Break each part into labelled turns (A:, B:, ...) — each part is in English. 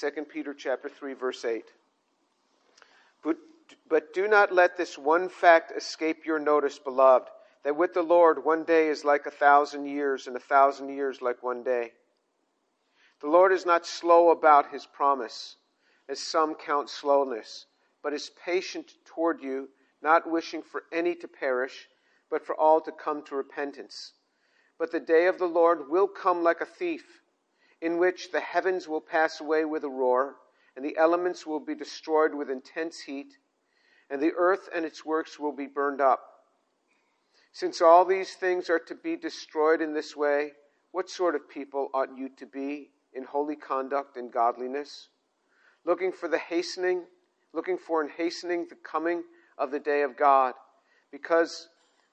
A: 2 Peter chapter 3 verse 8. But, but do not let this one fact escape your notice, beloved, that with the Lord one day is like a thousand years, and a thousand years like one day. The Lord is not slow about his promise, as some count slowness, but is patient toward you, not wishing for any to perish, but for all to come to repentance. But the day of the Lord will come like a thief, in which the heavens will pass away with a roar, and the elements will be destroyed with intense heat, and the earth and its works will be burned up. Since all these things are to be destroyed in this way, what sort of people ought you to be in holy conduct and godliness? Looking for the hastening, looking for and hastening the coming of the day of God, because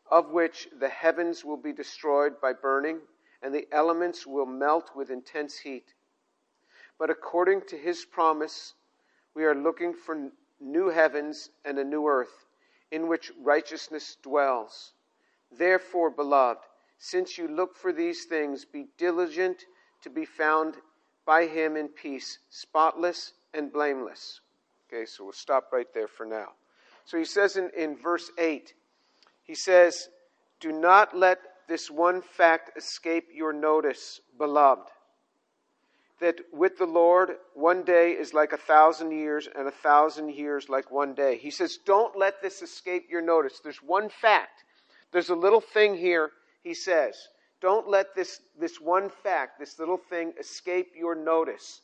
A: of which the heavens will be destroyed by burning, and the elements will melt with intense heat. But according to his promise, we are looking for new heavens and a new earth, in which righteousness dwells. Therefore, beloved, since you look for these things, be diligent to be found by him in peace, spotless and blameless. Okay, so we'll stop right there for now. So he says in, in verse 8, he says, Do not let this one fact escape your notice, beloved, that with the Lord, one day is like a thousand years, and a thousand years like one day. He says, Don't let this escape your notice. There's one fact. There's a little thing here, he says. Don't let this, this one fact, this little thing, escape your notice.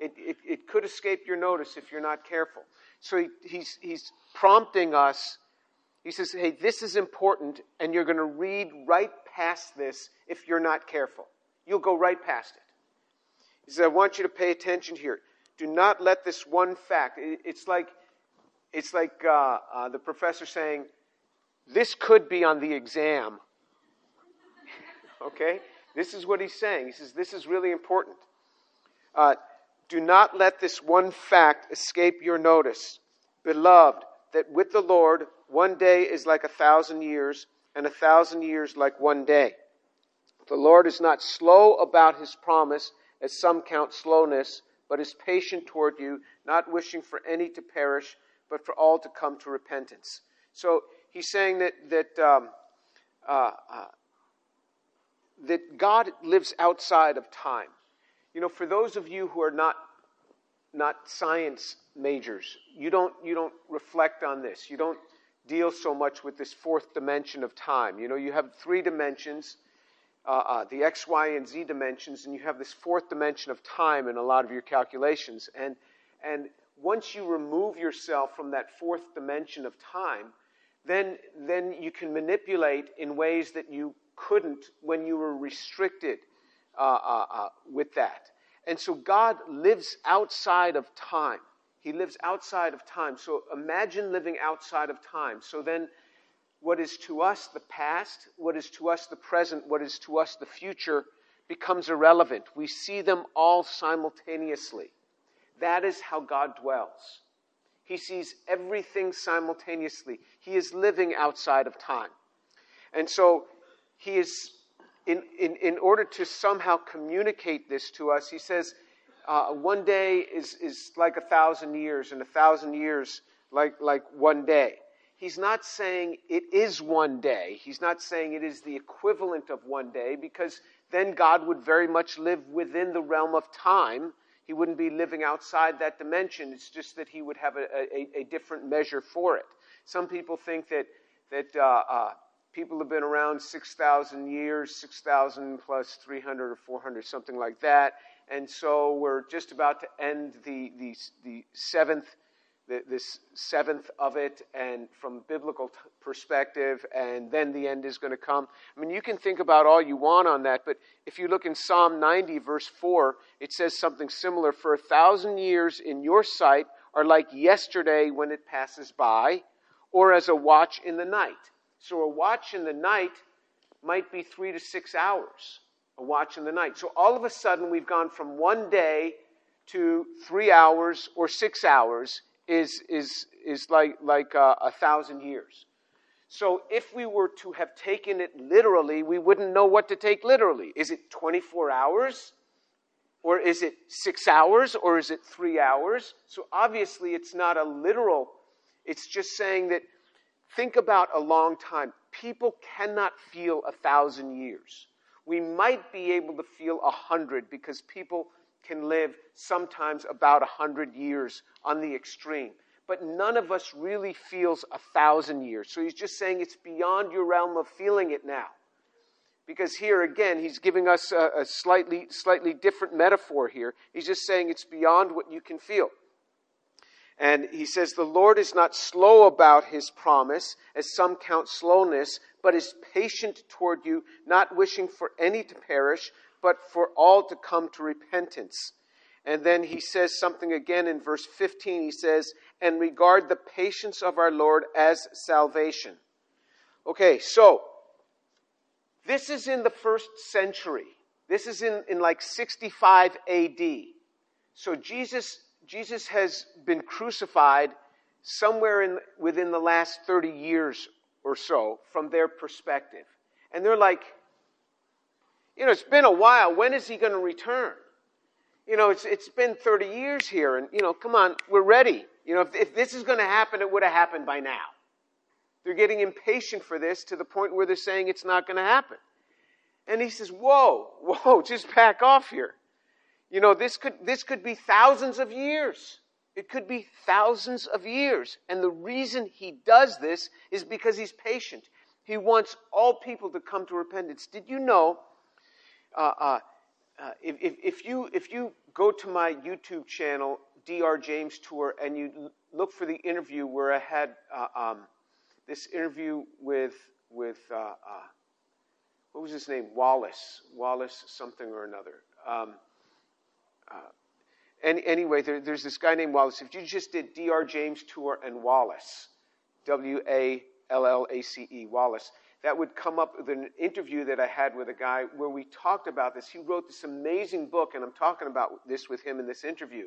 A: It, it, it could escape your notice if you're not careful. So he, he's, he's prompting us he says, hey, this is important, and you're going to read right past this if you're not careful. You'll go right past it. He says, I want you to pay attention here. Do not let this one fact, it's like, it's like uh, uh, the professor saying, this could be on the exam. okay? This is what he's saying. He says, this is really important. Uh, do not let this one fact escape your notice. Beloved, that with the Lord, one day is like a thousand years, and a thousand years like one day. The Lord is not slow about his promise, as some count slowness, but is patient toward you, not wishing for any to perish, but for all to come to repentance. So he's saying that that um, uh, uh, that God lives outside of time. You know, for those of you who are not not science majors, you don't you don't reflect on this. You don't deal so much with this fourth dimension of time. You know, you have three dimensions, uh, uh, the x, y, and z dimensions, and you have this fourth dimension of time in a lot of your calculations. And, and once you remove yourself from that fourth dimension of time, then, then you can manipulate in ways that you couldn't when you were restricted uh, uh, uh with that. And so God lives outside of time. He lives outside of time. So imagine living outside of time. So then, what is to us the past, what is to us the present, what is to us the future becomes irrelevant. We see them all simultaneously. That is how God dwells. He sees everything simultaneously. He is living outside of time. And so, he is, in, in, in order to somehow communicate this to us, he says, uh, one day is, is like a thousand years, and a thousand years like, like one day. He's not saying it is one day. He's not saying it is the equivalent of one day, because then God would very much live within the realm of time. He wouldn't be living outside that dimension. It's just that he would have a, a, a different measure for it. Some people think that, that uh, uh, people have been around 6,000 years, 6,000 plus 300 or 400, something like that and so we're just about to end the, the, the seventh, the, this seventh of it, and from biblical t- perspective, and then the end is going to come. I mean, you can think about all you want on that, but if you look in Psalm 90, verse 4, it says something similar. For a thousand years in your sight are like yesterday when it passes by, or as a watch in the night. So a watch in the night might be three to six hours a watch in the night. So all of a sudden, we've gone from one day to three hours or six hours is, is, is like, like a, a thousand years. So if we were to have taken it literally, we wouldn't know what to take literally. Is it 24 hours? Or is it six hours? Or is it three hours? So obviously, it's not a literal, it's just saying that think about a long time. People cannot feel a thousand years. We might be able to feel a hundred because people can live sometimes about a hundred years on the extreme. But none of us really feels a thousand years. So he's just saying it's beyond your realm of feeling it now. Because here again, he's giving us a, a slightly, slightly different metaphor here. He's just saying it's beyond what you can feel. And he says, The Lord is not slow about his promise, as some count slowness, but is patient toward you, not wishing for any to perish, but for all to come to repentance. And then he says something again in verse 15. He says, And regard the patience of our Lord as salvation. Okay, so this is in the first century. This is in, in like 65 AD. So Jesus, Jesus has been crucified somewhere in, within the last 30 years or so from their perspective. And they're like, you know, it's been a while. When is he going to return? You know, it's, it's been 30 years here, and, you know, come on, we're ready. You know, if, if this is going to happen, it would have happened by now. They're getting impatient for this to the point where they're saying it's not going to happen. And he says, Whoa, whoa, just back off here. You know, this could, this could be thousands of years. It could be thousands of years. And the reason he does this is because he's patient. He wants all people to come to repentance. Did you know uh, uh, uh, if, if, if, you, if you go to my YouTube channel, Dr. James Tour, and you look for the interview where I had uh, um, this interview with, with uh, uh, what was his name? Wallace. Wallace something or another. Um, any, anyway, there, there's this guy named Wallace. If you just did Dr. James Tour and Wallace, W A L L A C E, Wallace, that would come up with an interview that I had with a guy where we talked about this. He wrote this amazing book, and I'm talking about this with him in this interview.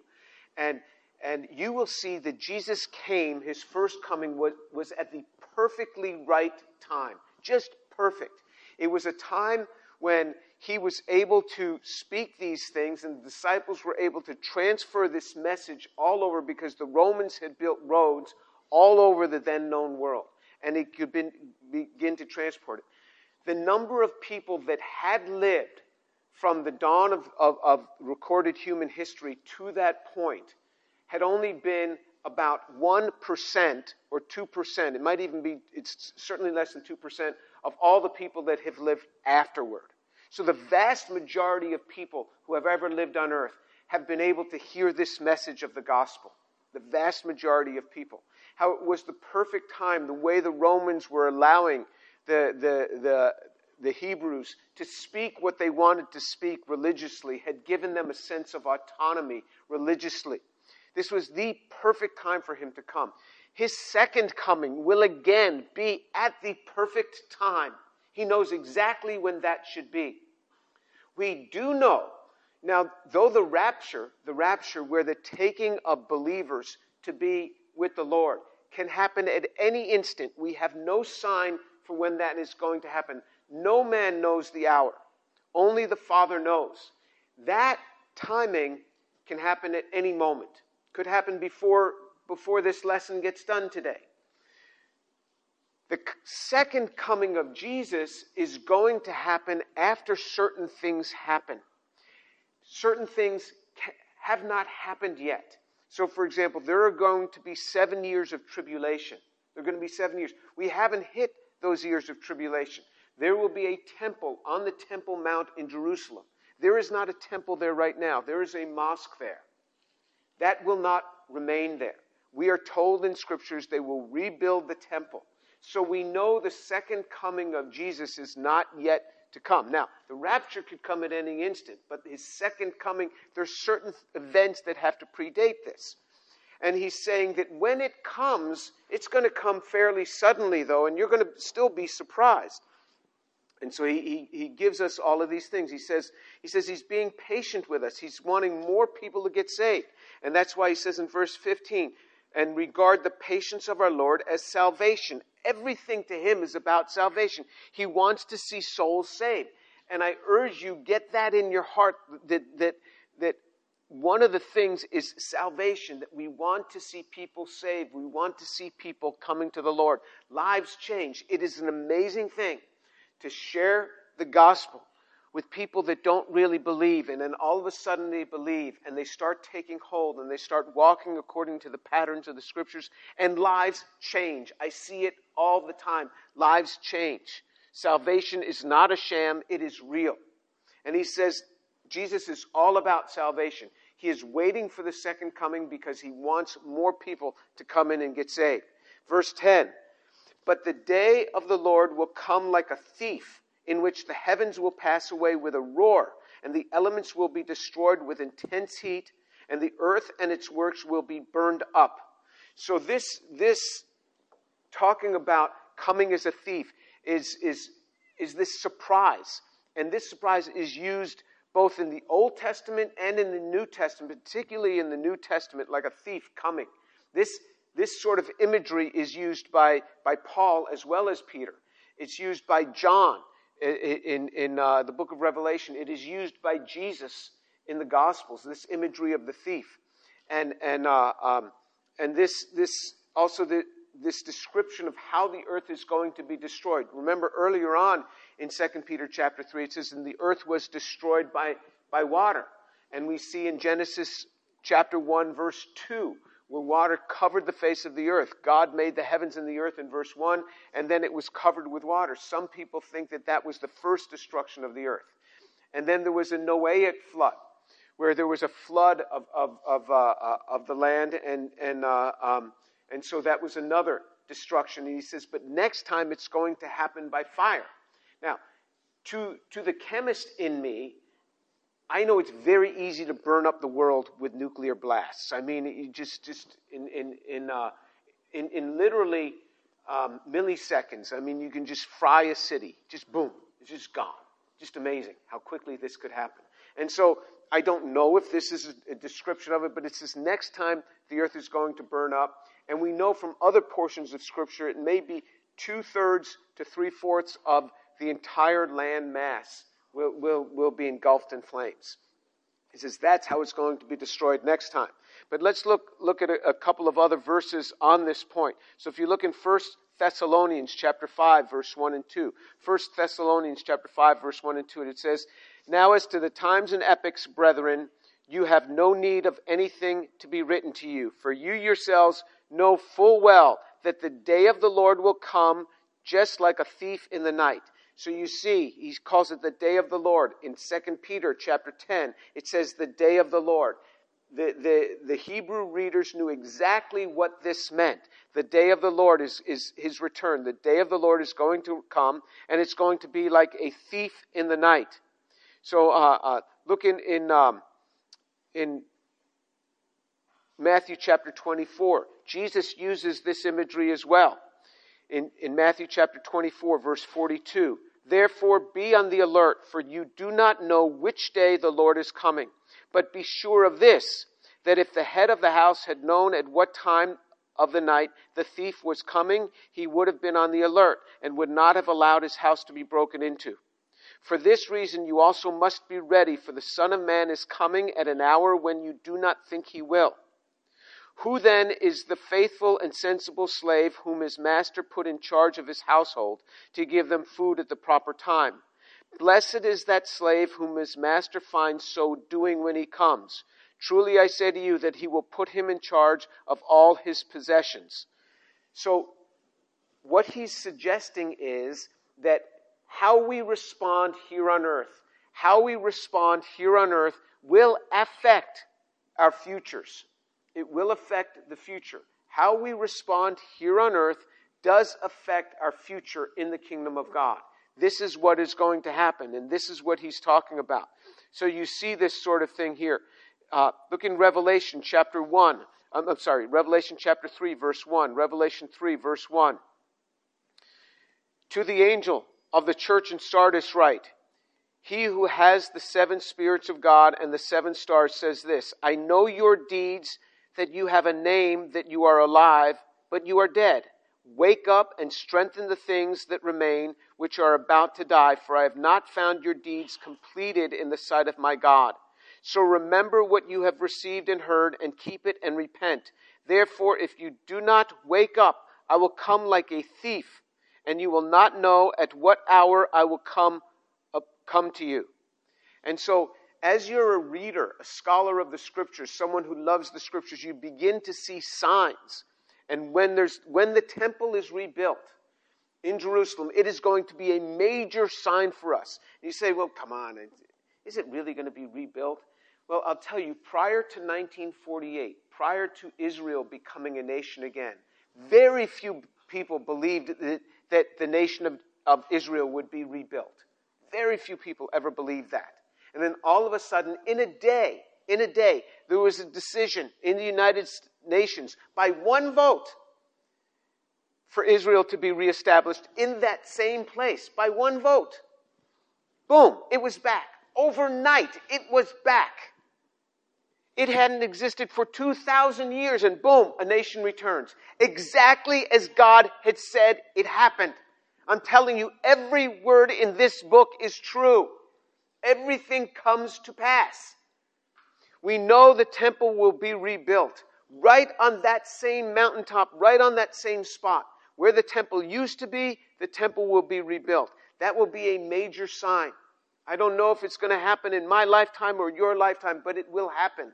A: And, and you will see that Jesus came, his first coming was, was at the perfectly right time. Just perfect. It was a time when he was able to speak these things, and the disciples were able to transfer this message all over because the Romans had built roads all over the then known world and it could be, begin to transport it. The number of people that had lived from the dawn of, of, of recorded human history to that point had only been about 1% or 2%. It might even be, it's certainly less than 2% of all the people that have lived afterward. So the vast majority of people who have ever lived on earth have been able to hear this message of the gospel. The vast majority of people how it was the perfect time, the way the Romans were allowing the, the, the, the Hebrews to speak what they wanted to speak religiously, had given them a sense of autonomy religiously. This was the perfect time for him to come. His second coming will again be at the perfect time. He knows exactly when that should be. We do know now, though the rapture, the rapture where the taking of believers to be with the Lord can happen at any instant. We have no sign for when that is going to happen. No man knows the hour. Only the Father knows. That timing can happen at any moment. Could happen before, before this lesson gets done today. The second coming of Jesus is going to happen after certain things happen. Certain things have not happened yet. So, for example, there are going to be seven years of tribulation. There are going to be seven years. We haven't hit those years of tribulation. There will be a temple on the Temple Mount in Jerusalem. There is not a temple there right now, there is a mosque there. That will not remain there. We are told in scriptures they will rebuild the temple. So we know the second coming of Jesus is not yet to come. Now, the rapture could come at any instant, but his second coming, there's certain events that have to predate this. And he's saying that when it comes, it's going to come fairly suddenly, though, and you're going to still be surprised. And so he, he, he, gives us all of these things. He says, he says he's being patient with us. He's wanting more people to get saved. And that's why he says in verse 15, and regard the patience of our Lord as salvation. Everything to him is about salvation. He wants to see souls saved. And I urge you, get that in your heart that, that, that one of the things is salvation, that we want to see people saved. We want to see people coming to the Lord. Lives change. It is an amazing thing to share the gospel with people that don't really believe, and then all of a sudden they believe, and they start taking hold, and they start walking according to the patterns of the scriptures, and lives change. I see it all the time. Lives change. Salvation is not a sham, it is real. And he says, Jesus is all about salvation. He is waiting for the second coming because he wants more people to come in and get saved. Verse 10 But the day of the Lord will come like a thief, in which the heavens will pass away with a roar, and the elements will be destroyed with intense heat, and the earth and its works will be burned up. So, this, this talking about coming as a thief is, is, is this surprise. And this surprise is used both in the Old Testament and in the New Testament, particularly in the New Testament, like a thief coming. This, this sort of imagery is used by, by Paul as well as Peter. It's used by John in, in, uh, the book of Revelation. It is used by Jesus in the Gospels, this imagery of the thief. And, and, uh, um, and this, this also the, this description of how the earth is going to be destroyed. Remember earlier on in 2 Peter chapter 3, it says, And the earth was destroyed by, by water. And we see in Genesis chapter 1, verse 2, where water covered the face of the earth. God made the heavens and the earth in verse 1, and then it was covered with water. Some people think that that was the first destruction of the earth. And then there was a Noahic flood, where there was a flood of, of, of, uh, uh, of the land, and, and, uh, um, and so that was another destruction. And he says, but next time it's going to happen by fire. Now, to, to the chemist in me, I know it's very easy to burn up the world with nuclear blasts. I mean, you just, just in, in, in, uh, in, in literally um, milliseconds, I mean, you can just fry a city. Just boom, it's just gone. Just amazing how quickly this could happen. And so I don't know if this is a description of it, but it says next time the earth is going to burn up. And we know from other portions of Scripture it may be two thirds to three fourths of the entire land mass will, will, will be engulfed in flames. He says that's how it's going to be destroyed next time. But let's look, look at a, a couple of other verses on this point. So if you look in 1 Thessalonians chapter 5, verse 1 and 2. 1 Thessalonians chapter 5, verse 1 and 2, and it says, Now as to the times and epochs, brethren, you have no need of anything to be written to you, for you yourselves know full well that the day of the Lord will come just like a thief in the night. So you see, he calls it the day of the Lord. In 2 Peter chapter 10, it says the day of the Lord. The, the, the Hebrew readers knew exactly what this meant. The day of the Lord is, is his return. The day of the Lord is going to come, and it's going to be like a thief in the night. So uh, uh, look in, in, um, in Matthew chapter 24. Jesus uses this imagery as well in, in Matthew chapter 24, verse 42. Therefore, be on the alert, for you do not know which day the Lord is coming. But be sure of this, that if the head of the house had known at what time of the night the thief was coming, he would have been on the alert and would not have allowed his house to be broken into. For this reason, you also must be ready, for the Son of Man is coming at an hour when you do not think he will. Who then is the faithful and sensible slave whom his master put in charge of his household to give them food at the proper time? Blessed is that slave whom his master finds so doing when he comes. Truly I say to you that he will put him in charge of all his possessions. So, what he's suggesting is that how we respond here on earth, how we respond here on earth will affect our futures it will affect the future. How we respond here on earth does affect our future in the kingdom of God. This is what is going to happen, and this is what he's talking about. So you see this sort of thing here. Uh, look in Revelation chapter 1. I'm, I'm sorry, Revelation chapter 3, verse 1. Revelation 3, verse 1. To the angel of the church in Sardis write, He who has the seven spirits of God and the seven stars says this I know your deeds that you have a name that you are alive, but you are dead. Wake up and strengthen the things that remain, which are about to die, for I have not found your deeds completed in the sight of my God. So remember what you have received and heard, and keep it and repent. Therefore, if you do not wake up, I will come like a thief, and you will not know at what hour I will come, come to you. And so, as you're a reader, a scholar of the scriptures, someone who loves the scriptures, you begin to see signs. And when there's, when the temple is rebuilt, in Jerusalem, it is going to be a major sign for us. And you say, well, come on, is it really going to be rebuilt? Well, I'll tell you, prior to 1948, prior to Israel becoming a nation again, very few people believed that, that the nation of, of Israel would be rebuilt. Very few people ever believed that. And then all of a sudden, in a day, in a day, there was a decision in the United Nations by one vote for Israel to be reestablished in that same place by one vote. Boom, it was back. Overnight, it was back. It hadn't existed for 2,000 years, and boom, a nation returns. Exactly as God had said it happened. I'm telling you, every word in this book is true. Everything comes to pass. We know the temple will be rebuilt right on that same mountaintop, right on that same spot. Where the temple used to be, the temple will be rebuilt. That will be a major sign. I don't know if it's going to happen in my lifetime or your lifetime, but it will happen.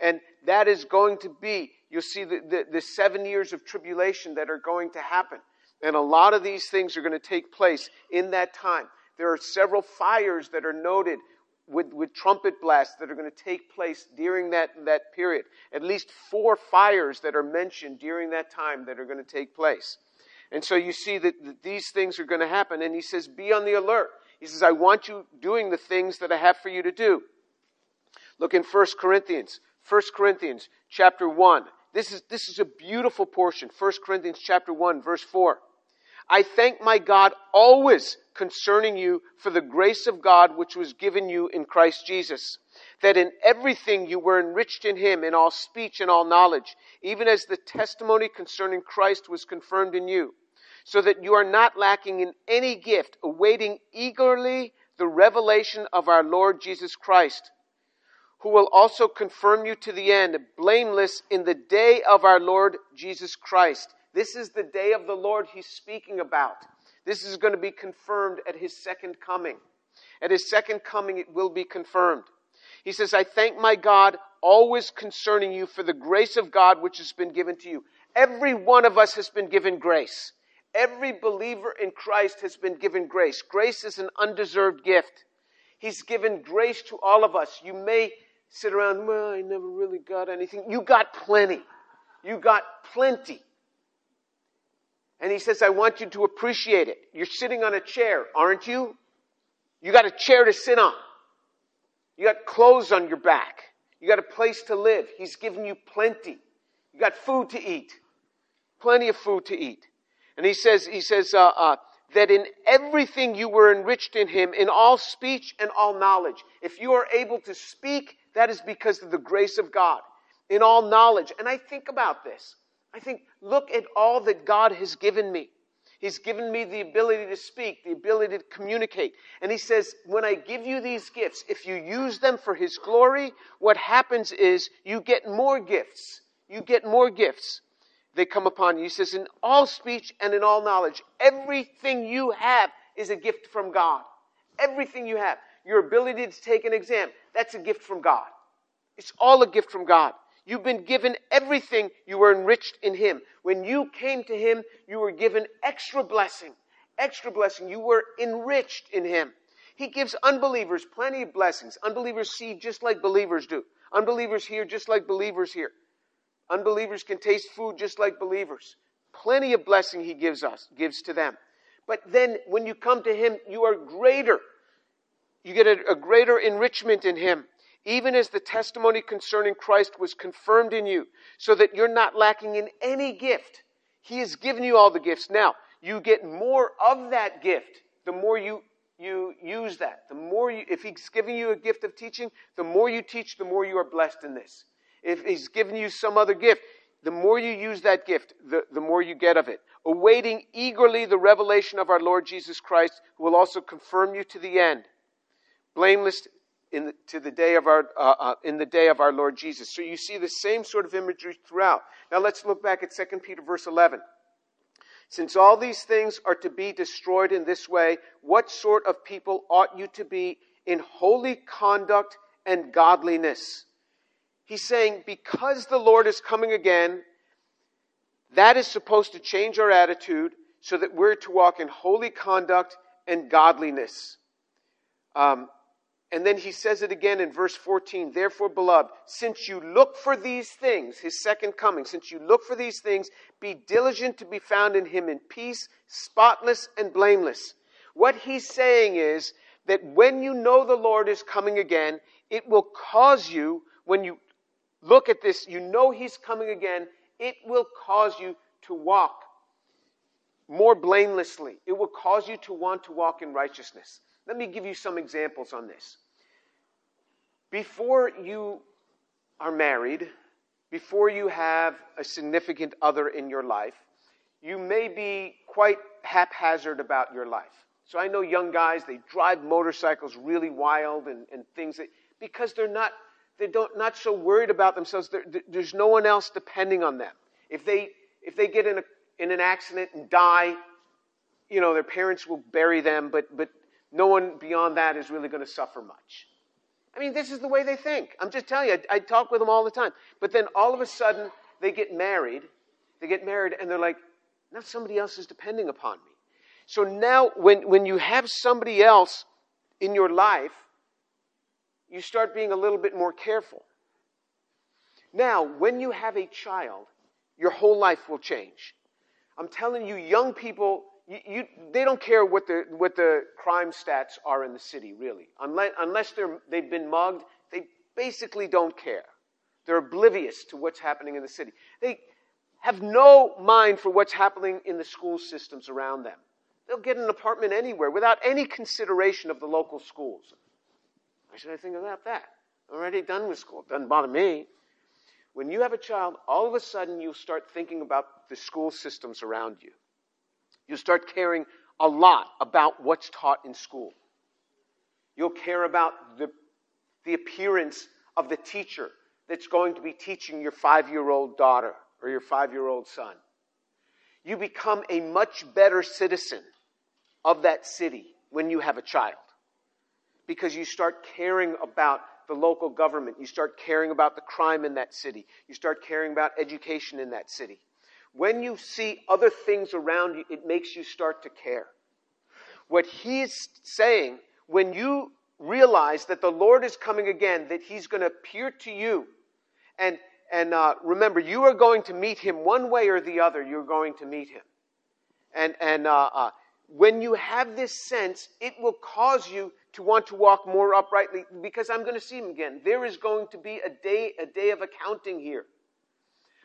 A: And that is going to be, you'll see the, the, the, seven years of tribulation that are going to happen. And a lot of these things are going to take place in that time. There are several fires that are noted with, with trumpet blasts that are going to take place during that, that period. At least four fires that are mentioned during that time that are going to take place. And so you see that, that these things are going to happen. And he says, be on the alert. He says, I want you doing the things that I have for you to do. Look in 1 Corinthians. 1 Corinthians chapter 1. This is, this is a beautiful portion. 1 Corinthians chapter 1 verse 4. I thank my God always concerning you for the grace of God which was given you in Christ Jesus, that in everything you were enriched in him in all speech and all knowledge, even as the testimony concerning Christ was confirmed in you, so that you are not lacking in any gift, awaiting eagerly the revelation of our Lord Jesus Christ, who will also confirm you to the end, blameless in the day of our Lord Jesus Christ. This is the day of the Lord he's speaking about. This is going to be confirmed at his second coming. At his second coming, it will be confirmed. He says, I thank my God always concerning you for the grace of God which has been given to you. Every one of us has been given grace. Every believer in Christ has been given grace. Grace is an undeserved gift. He's given grace to all of us. You may sit around, well, I never really got anything. You got plenty. You got plenty. And he says, I want you to appreciate it. You're sitting on a chair, aren't you? You got a chair to sit on. You got clothes on your back. You got a place to live. He's given you plenty. You got food to eat. Plenty of food to eat. And he says, he says, uh, uh, that in everything you were enriched in him, in all speech and all knowledge. If you are able to speak, that is because of the grace of God. In all knowledge. And I think about this. I think, look at all that God has given me. He's given me the ability to speak, the ability to communicate. And he says, when I give you these gifts, if you use them for his glory, what happens is you get more gifts. You get more gifts. They come upon you. He says, in all speech and in all knowledge, everything you have is a gift from God. Everything you have. Your ability to take an exam, that's a gift from God. It's all a gift from God. You've been given everything. You were enriched in Him. When you came to Him, you were given extra blessing. Extra blessing. You were enriched in Him. He gives unbelievers plenty of blessings. Unbelievers see just like believers do. Unbelievers hear just like believers hear. Unbelievers can taste food just like believers. Plenty of blessing He gives us, gives to them. But then when you come to Him, you are greater. You get a, a greater enrichment in Him even as the testimony concerning Christ was confirmed in you, so that you're not lacking in any gift. He has given you all the gifts. Now, you get more of that gift the more you, you use that. The more you, if He's giving you a gift of teaching, the more you teach, the more you are blessed in this. If He's given you some other gift, the more you use that gift, the, the more you get of it. Awaiting eagerly the revelation of our Lord Jesus Christ, who will also confirm you to the end. Blameless in the, to the day of our, uh, uh, in the day of our Lord Jesus. So you see the same sort of imagery throughout. Now let's look back at 2 Peter verse 11. Since all these things are to be destroyed in this way, what sort of people ought you to be in holy conduct and godliness? He's saying, because the Lord is coming again, that is supposed to change our attitude so that we're to walk in holy conduct and godliness. Um, and then he says it again in verse 14. Therefore, beloved, since you look for these things, his second coming, since you look for these things, be diligent to be found in him in peace, spotless and blameless. What he's saying is that when you know the Lord is coming again, it will cause you, when you look at this, you know he's coming again, it will cause you to walk more blamelessly. It will cause you to want to walk in righteousness. Let me give you some examples on this. Before you are married, before you have a significant other in your life, you may be quite haphazard about your life. So I know young guys, they drive motorcycles really wild and, and things that, because they're not, they don't, not so worried about themselves. there's no one else depending on them. If they, if they get in, a, in an accident and die, you know, their parents will bury them, but, but no one beyond that is really going to suffer much. I mean, this is the way they think. I'm just telling you, I, I, talk with them all the time. But then all of a sudden, they get married. They get married, and they're like, now somebody else is depending upon me. So now, when, when you have somebody else in your life, you start being a little bit more careful. Now, when you have a child, your whole life will change. I'm telling you, young people you, you, they don't care what the, what the crime stats are in the city, really. Unless, unless they're, they've been mugged, they basically don't care. They're oblivious to what's happening in the city. They have no mind for what's happening in the school systems around them. They'll get an apartment anywhere without any consideration of the local schools. Why should I think about that? I'm already done with school. It doesn't bother me. When you have a child, all of a sudden you start thinking about the school systems around you. You'll start caring a lot about what's taught in school. You'll care about the, the appearance of the teacher that's going to be teaching your five year old daughter or your five year old son. You become a much better citizen of that city when you have a child because you start caring about the local government. You start caring about the crime in that city. You start caring about education in that city. When you see other things around you, it makes you start to care. What he's saying, when you realize that the Lord is coming again, that he's going to appear to you, and, and uh, remember, you are going to meet him one way or the other, you're going to meet him. And, and uh, uh, when you have this sense, it will cause you to want to walk more uprightly because I'm going to see him again. There is going to be a day, a day of accounting here.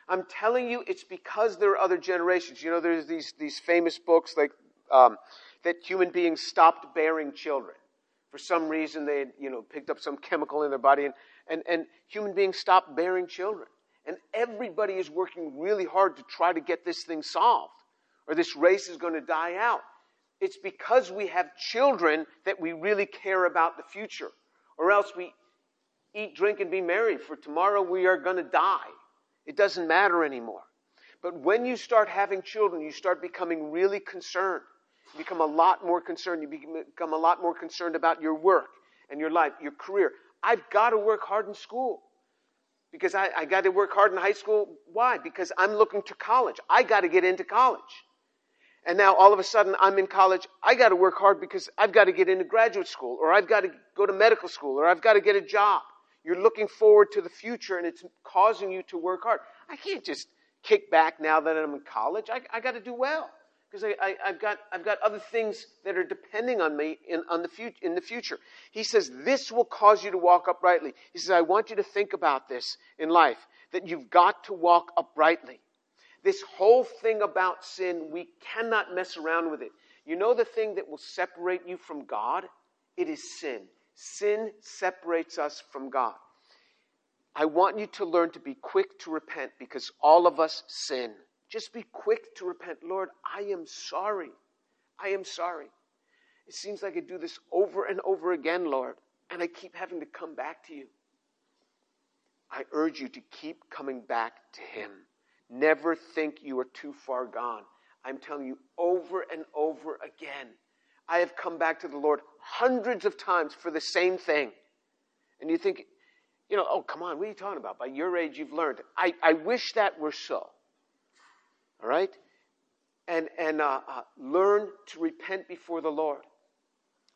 A: I'm telling you, it's because there are other generations. You know, there's these, these famous books like um, that human beings stopped bearing children. For some reason, they had, you know, picked up some chemical in their body, and, and, and human beings stopped bearing children. And everybody is working really hard to try to get this thing solved, or this race is going to die out. It's because we have children that we really care about the future, or else we eat, drink, and be merry, for tomorrow we are going to die. It doesn't matter anymore. But when you start having children, you start becoming really concerned. You become a lot more concerned. You become a lot more concerned about your work and your life, your career. I've got to work hard in school because I, I got to work hard in high school. Why? Because I'm looking to college. I got to get into college. And now all of a sudden I'm in college. I got to work hard because I've got to get into graduate school or I've got to go to medical school or I've got to get a job. You're looking forward to the future and it's causing you to work hard. I can't just kick back now that I'm in college. I, I got to do well because I, have got, I've got other things that are depending on me in, on the fut- in the future. He says, This will cause you to walk uprightly. He says, I want you to think about this in life, that you've got to walk uprightly. This whole thing about sin, we cannot mess around with it. You know the thing that will separate you from God? It is sin. Sin separates us from God. I want you to learn to be quick to repent because all of us sin. Just be quick to repent. Lord, I am sorry. I am sorry. It seems like I do this over and over again, Lord. and I keep having to come back to you. I urge you to keep coming back to Him. Never think you are too far gone. I'm telling you over and over again. I have come back to the Lord hundreds of times for the same thing. And you think, you know, oh, come on, what are you talking about? By your age, you've learned. I, I wish that were so. All right? And, and uh, uh, learn to repent before the Lord.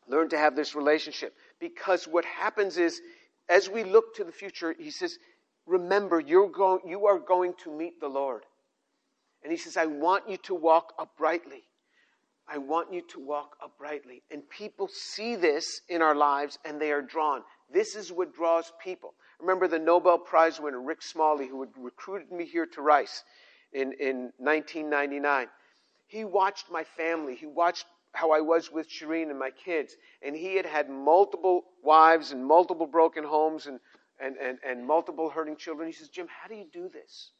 A: Learn to have this relationship. Because what happens is, as we look to the future, he says, remember, you're going, you are going to meet the Lord. And he says, I want you to walk uprightly. I want you to walk uprightly. And people see this in our lives and they are drawn. This is what draws people. Remember the Nobel Prize winner, Rick Smalley, who had recruited me here to Rice in, in 1999. He watched my family. He watched how I was with Shireen and my kids. And he had had multiple wives and multiple broken homes and, and, and, and multiple hurting children. He says, Jim, how do you do this?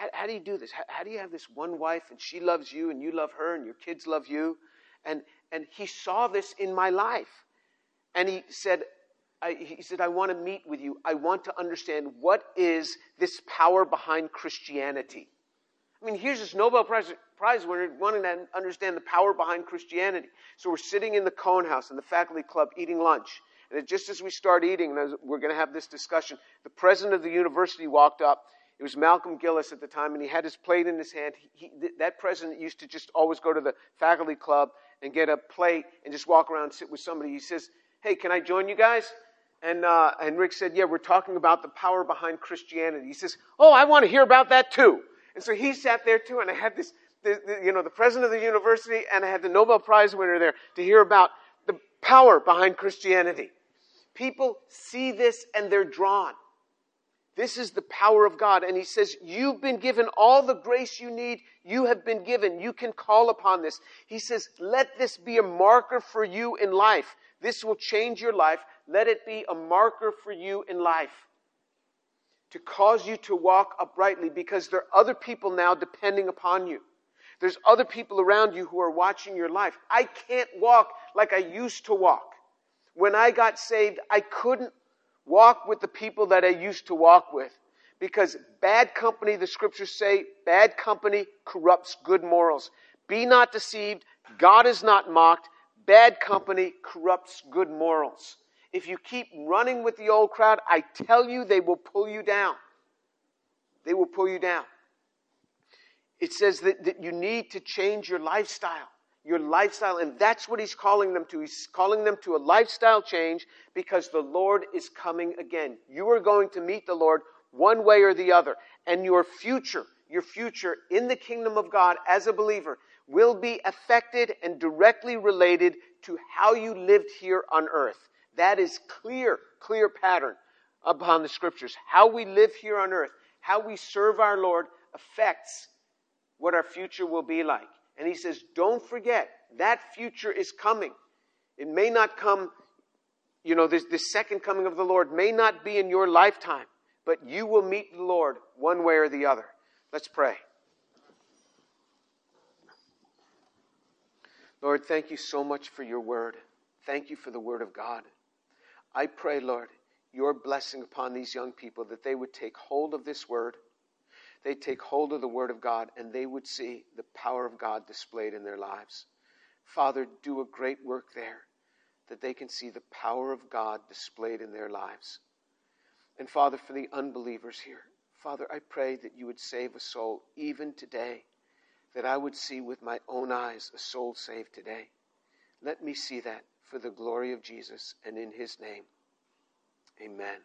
A: How, how do you do this? How, how, do you have this one wife and she loves you and you love her and your kids love you? And, and he saw this in my life. And he said, I, he said, I want to meet with you. I want to understand what is this power behind Christianity. I mean, here's this Nobel Prize, Prize winner wanting to understand the power behind Christianity. So we're sitting in the Cohen House in the faculty club eating lunch. And just as we start eating, and we're going to have this discussion, the president of the university walked up. It was Malcolm Gillis at the time, and he had his plate in his hand. He, he, that president used to just always go to the faculty club and get a plate and just walk around and sit with somebody. He says, Hey, can I join you guys? And, uh, and Rick said, Yeah, we're talking about the power behind Christianity. He says, Oh, I want to hear about that too. And so he sat there too, and I had this, the, the, you know, the president of the university, and I had the Nobel Prize winner there to hear about the power behind Christianity. People see this and they're drawn. This is the power of God. And he says, You've been given all the grace you need. You have been given. You can call upon this. He says, Let this be a marker for you in life. This will change your life. Let it be a marker for you in life to cause you to walk uprightly because there are other people now depending upon you. There's other people around you who are watching your life. I can't walk like I used to walk. When I got saved, I couldn't walk with the people that I used to walk with because bad company, the scriptures say, bad company corrupts good morals. Be not deceived. God is not mocked. Bad company corrupts good morals. If you keep running with the old crowd, I tell you, they will pull you down. They will pull you down. It says that, that you need to change your lifestyle. Your lifestyle, and that's what he's calling them to. He's calling them to a lifestyle change because the Lord is coming again. You are going to meet the Lord one way or the other. And your future, your future in the kingdom of God as a believer will be affected and directly related to how you lived here on earth. That is clear, clear pattern upon the scriptures. How we live here on earth, how we serve our Lord affects what our future will be like. And he says, don't forget, that future is coming. It may not come, you know, this, this second coming of the Lord may not be in your lifetime, but you will meet the Lord one way or the other. Let's pray. Lord, thank you so much for your word. Thank you for the word of God. I pray, Lord, your blessing upon these young people that they would take hold of this word, they take hold of the word of God, and they would see the power of God displayed in their lives. Father, do a great work there that they can see the power of God displayed in their lives. And Father, for the unbelievers here, Father, I pray that you would save a soul even today, that I would see with my own eyes a soul saved today. Let me see that for the glory of Jesus and in his name. Amen.